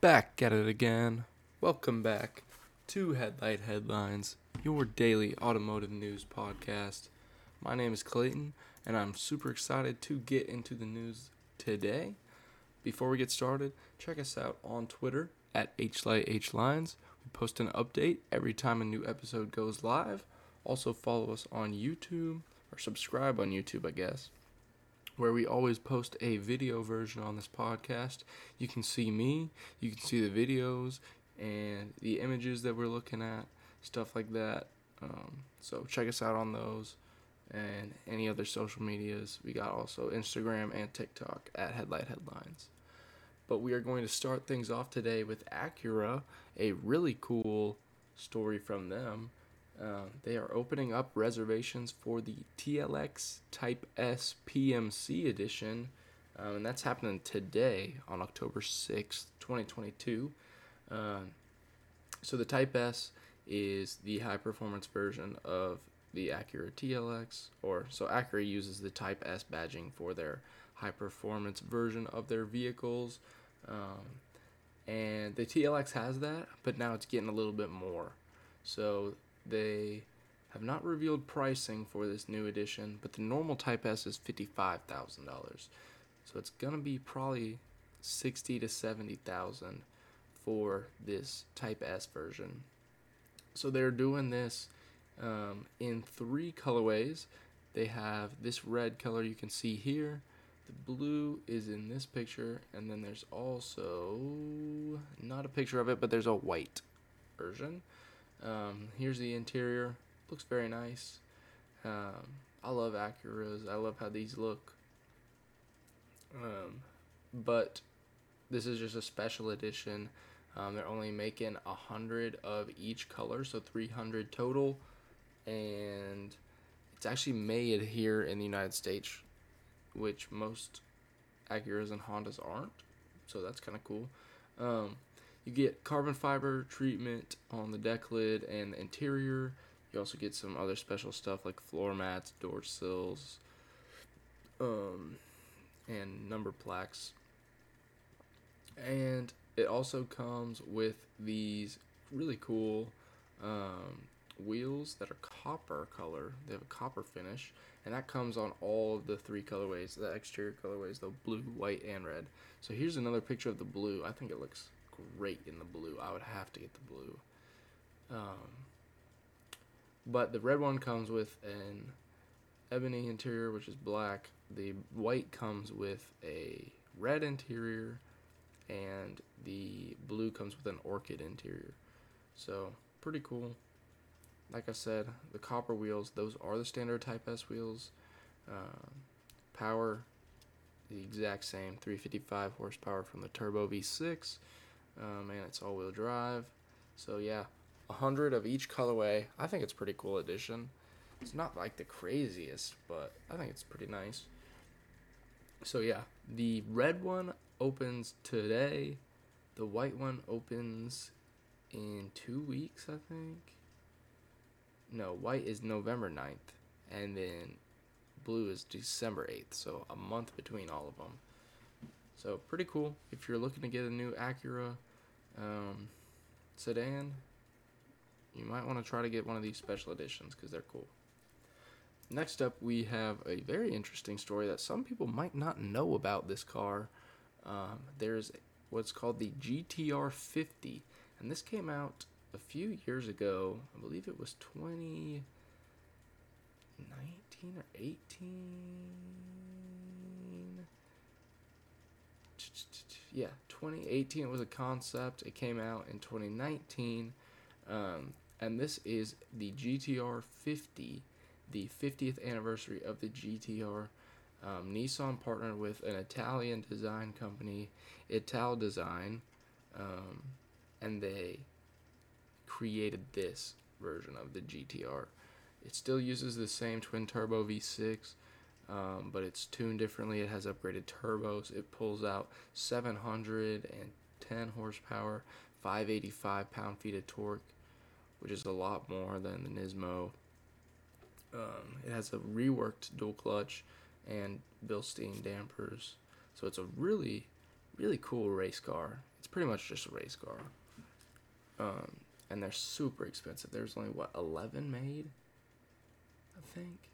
back at it again. Welcome back to Headlight Headlines, your daily automotive news podcast. My name is Clayton, and I'm super excited to get into the news today. Before we get started, check us out on Twitter at HlightHlines. We post an update every time a new episode goes live. Also, follow us on YouTube, or subscribe on YouTube, I guess where we always post a video version on this podcast. You can see me, you can see the videos and the images that we're looking at, stuff like that. Um, so check us out on those and any other social medias. We got also Instagram and TikTok at Headlight Headlines. But we are going to start things off today with Acura, a really cool story from them. Uh, they are opening up reservations for the TLX Type S PMC edition, um, and that's happening today on October 6th, 2022. Uh, so the Type S is the high performance version of the Acura TLX, or so Acura uses the Type S badging for their high performance version of their vehicles. Um, and the TLX has that, but now it's getting a little bit more. So they have not revealed pricing for this new edition, but the normal Type S is fifty-five thousand dollars, so it's gonna be probably sixty to seventy thousand for this Type S version. So they're doing this um, in three colorways. They have this red color you can see here. The blue is in this picture, and then there's also not a picture of it, but there's a white version. Um, here's the interior. Looks very nice. Um, I love Acuras. I love how these look. Um, but this is just a special edition. Um, they're only making a hundred of each color, so 300 total, and it's actually made here in the United States, which most Acuras and Hondas aren't. So that's kind of cool. You get carbon fiber treatment on the deck lid and the interior. You also get some other special stuff like floor mats, door sills, um, and number plaques. And it also comes with these really cool um, wheels that are copper color. They have a copper finish, and that comes on all of the three colorways, the exterior colorways, the blue, white, and red. So here's another picture of the blue. I think it looks great in the blue. I would have to get the blue. Um, but the red one comes with an ebony interior, which is black. The white comes with a red interior, and the blue comes with an orchid interior. So, pretty cool. Like I said, the copper wheels, those are the standard Type S wheels. Um, power, the exact same 355 horsepower from the Turbo V6 um, and it's all-wheel drive. So yeah, a hundred of each colorway. I think it's pretty cool addition. It's not like the craziest, but I think it's pretty nice. So yeah, the red one opens today. The white one opens in two weeks, I think. No, white is November 9th, and then blue is December 8th, so a month between all of them. So pretty cool. If you're looking to get a new Acura um, sedan, you might want to try to get one of these special editions because they're cool. Next up, we have a very interesting story that some people might not know about this car. Um, there's what's called the GTR 50, and this came out a few years ago. I believe it was 2019 or 18 yeah, 2018 it was a concept. It came out in 2019, um, and this is the GTR 50, the 50th anniversary of the GTR. Um, Nissan partnered with an Italian design company, Italdesign, um, and they created this version of the GTR. It still uses the same twin turbo V6 um, but it's tuned differently. It has upgraded turbos. It pulls out 710 horsepower, 585 pound feet of torque, which is a lot more than the Nismo. Um, it has a reworked dual clutch and Bilstein dampers. So it's a really, really cool race car. It's pretty much just a race car. Um, and they're super expensive. There's only what eleven made. I think.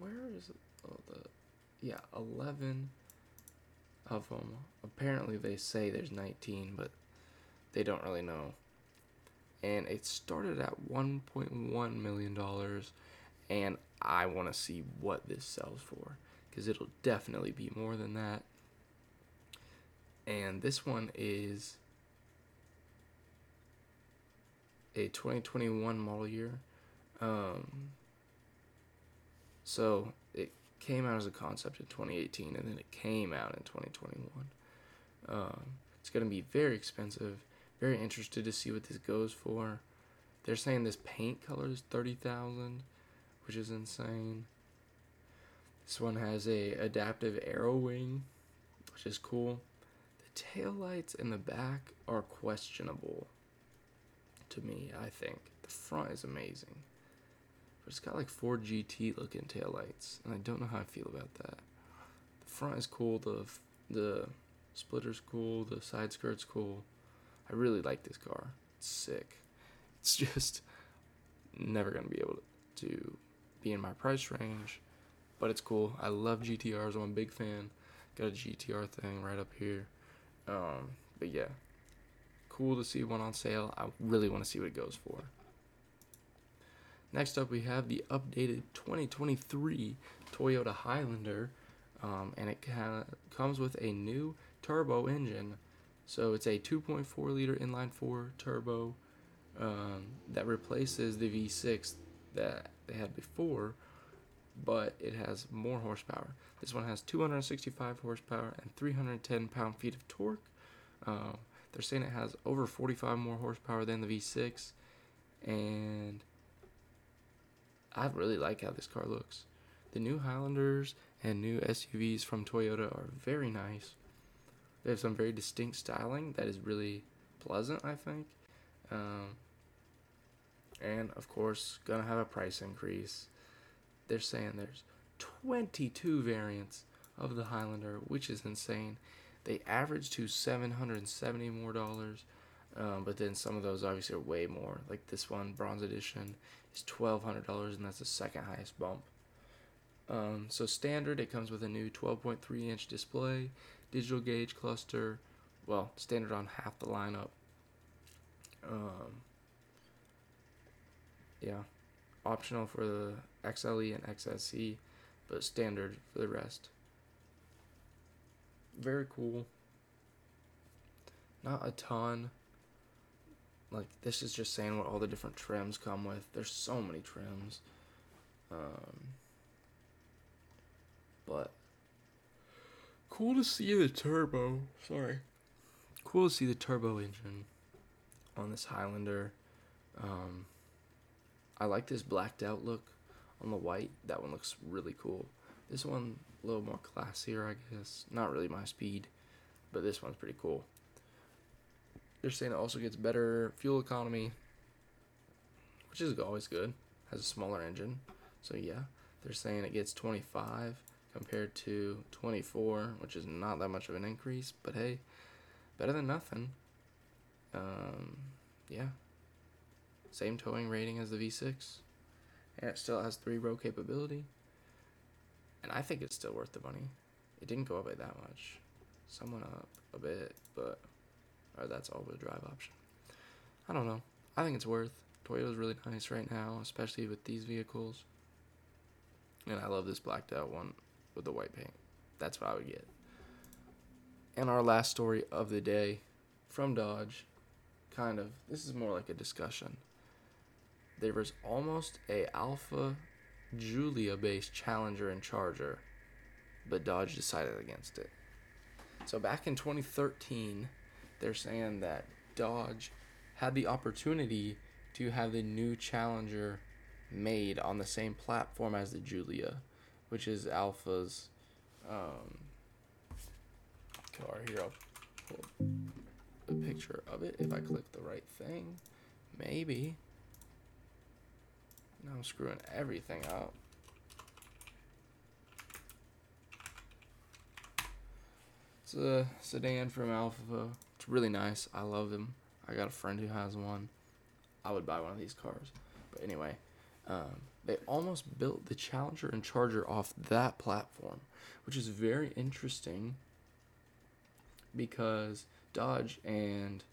Where is? Oh, the yeah eleven of them. Apparently they say there's nineteen, but they don't really know. And it started at one point one million dollars, and I want to see what this sells for because it'll definitely be more than that. And this one is a 2021 model year. Um, so it came out as a concept in 2018 and then it came out in 2021. Um, it's going to be very expensive. Very interested to see what this goes for. They're saying this paint color is 30,000, which is insane. This one has a adaptive arrow wing, which is cool. The tail lights in the back are questionable to me, I think. The front is amazing. But it's got like Ford GT looking tail lights, and I don't know how I feel about that. The front is cool, the the splitter's cool, the side skirt's cool. I really like this car. It's sick. It's just never gonna be able to be in my price range, but it's cool. I love GTRs. I'm a big fan. Got a GTR thing right up here. Um, but yeah, cool to see one on sale. I really want to see what it goes for. Next up, we have the updated 2023 Toyota Highlander, um, and it comes with a new turbo engine. So it's a 2.4 liter inline four turbo um, that replaces the V6 that they had before, but it has more horsepower. This one has 265 horsepower and 310 pound feet of torque. Uh, they're saying it has over 45 more horsepower than the V6, and I really like how this car looks. The new Highlanders and new SUVs from Toyota are very nice. They have some very distinct styling that is really pleasant, I think. Um, and of course, gonna have a price increase. They're saying there's 22 variants of the Highlander, which is insane. They average to 770 more dollars, um, but then some of those obviously are way more. Like this one, Bronze Edition, is $1,200, and that's the second highest bump. Um, so standard, it comes with a new 12.3 inch display, digital gauge cluster, well, standard on half the lineup. Um, yeah, optional for the XLE and XSE, but standard for the rest. Very cool. Not a ton. Like this is just saying what all the different trims come with. There's so many trims. Um, but cool to see the turbo. Sorry. Cool to see the turbo engine on this Highlander. Um, I like this blacked out look on the white. That one looks really cool. This one a little more classier, I guess. Not really my speed, but this one's pretty cool. They're saying it also gets better fuel economy, which is always good. Has a smaller engine, so yeah. They're saying it gets 25 compared to 24, which is not that much of an increase, but hey, better than nothing. Um, yeah. Same towing rating as the V6. And it still has three row capability. And I think it's still worth the money. It didn't go up by that much. Some went up a bit, but or that's all wheel drive option. I don't know. I think it's worth. Toyota's really nice right now, especially with these vehicles. And I love this blacked out one with the white paint. That's what I would get. And our last story of the day from Dodge, kind of, this is more like a discussion. There was almost a Alfa Giulia based Challenger and Charger, but Dodge decided against it. So back in 2013, they're saying that Dodge had the opportunity to have the new Challenger made on the same platform as the Giulia, which is Alfa's um, car. Here, I'll pull a picture of it if I click the right thing. Maybe. Now I'm screwing everything up. It's a sedan from Alfa. It's really nice. I love them. I got a friend who has one. I would buy one of these cars. But anyway, um, they almost built the Challenger and Charger off that platform, which is very interesting because Dodge and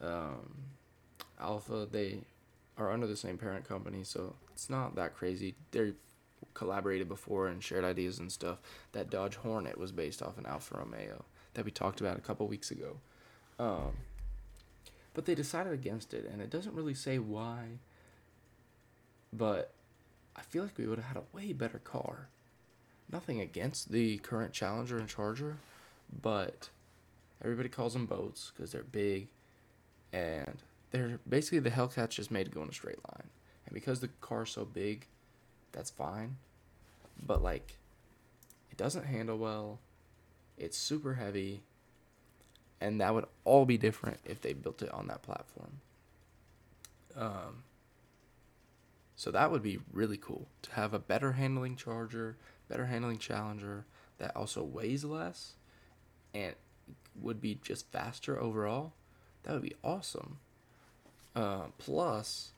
um, Alfa they are under the same parent company, so it's not that crazy. They're collaborated before and shared ideas and stuff. That Dodge Hornet was based off an Alfa Romeo that we talked about a couple weeks ago. Um, but they decided against it, and it doesn't really say why. But I feel like we would have had a way better car. Nothing against the current Challenger and Charger, but everybody calls them boats because they're big, and they're basically the Hellcats just made to go in a straight line. And because the car's so big, that's fine. But like, it doesn't handle well. It's super heavy. And that would all be different if they built it on that platform. Um, so that would be really cool to have a better handling charger, better handling challenger that also weighs less and would be just faster overall. That would be awesome. Uh, plus,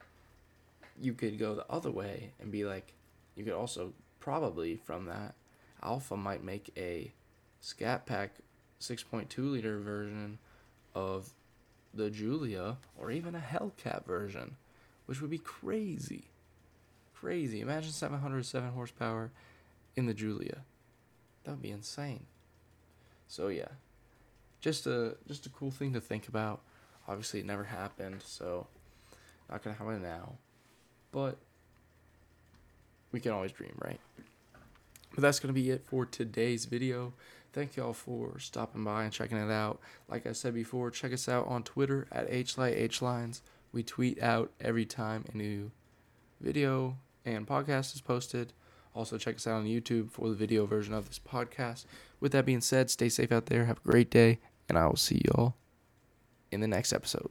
you could go the other way and be like, you could also probably from that, Alfa might make a Scat Pack 6.2 liter version of the Giulia or even a Hellcat version, which would be crazy. Crazy. Imagine 707 horsepower in the Giulia. That would be insane. So yeah. Just a just a cool thing to think about. Obviously it never happened, so not gonna happen now. But we can always dream, right? But that's to be it for today's video. Thank y'all for stopping by and checking it out. Like I said before, check us out on Twitter at HlightHlines. We tweet out every time a new video and podcast is posted. Also, check us out on YouTube for the video version of this podcast. With that being said, stay safe out there. Have a great day, and I will see y'all in the next episode.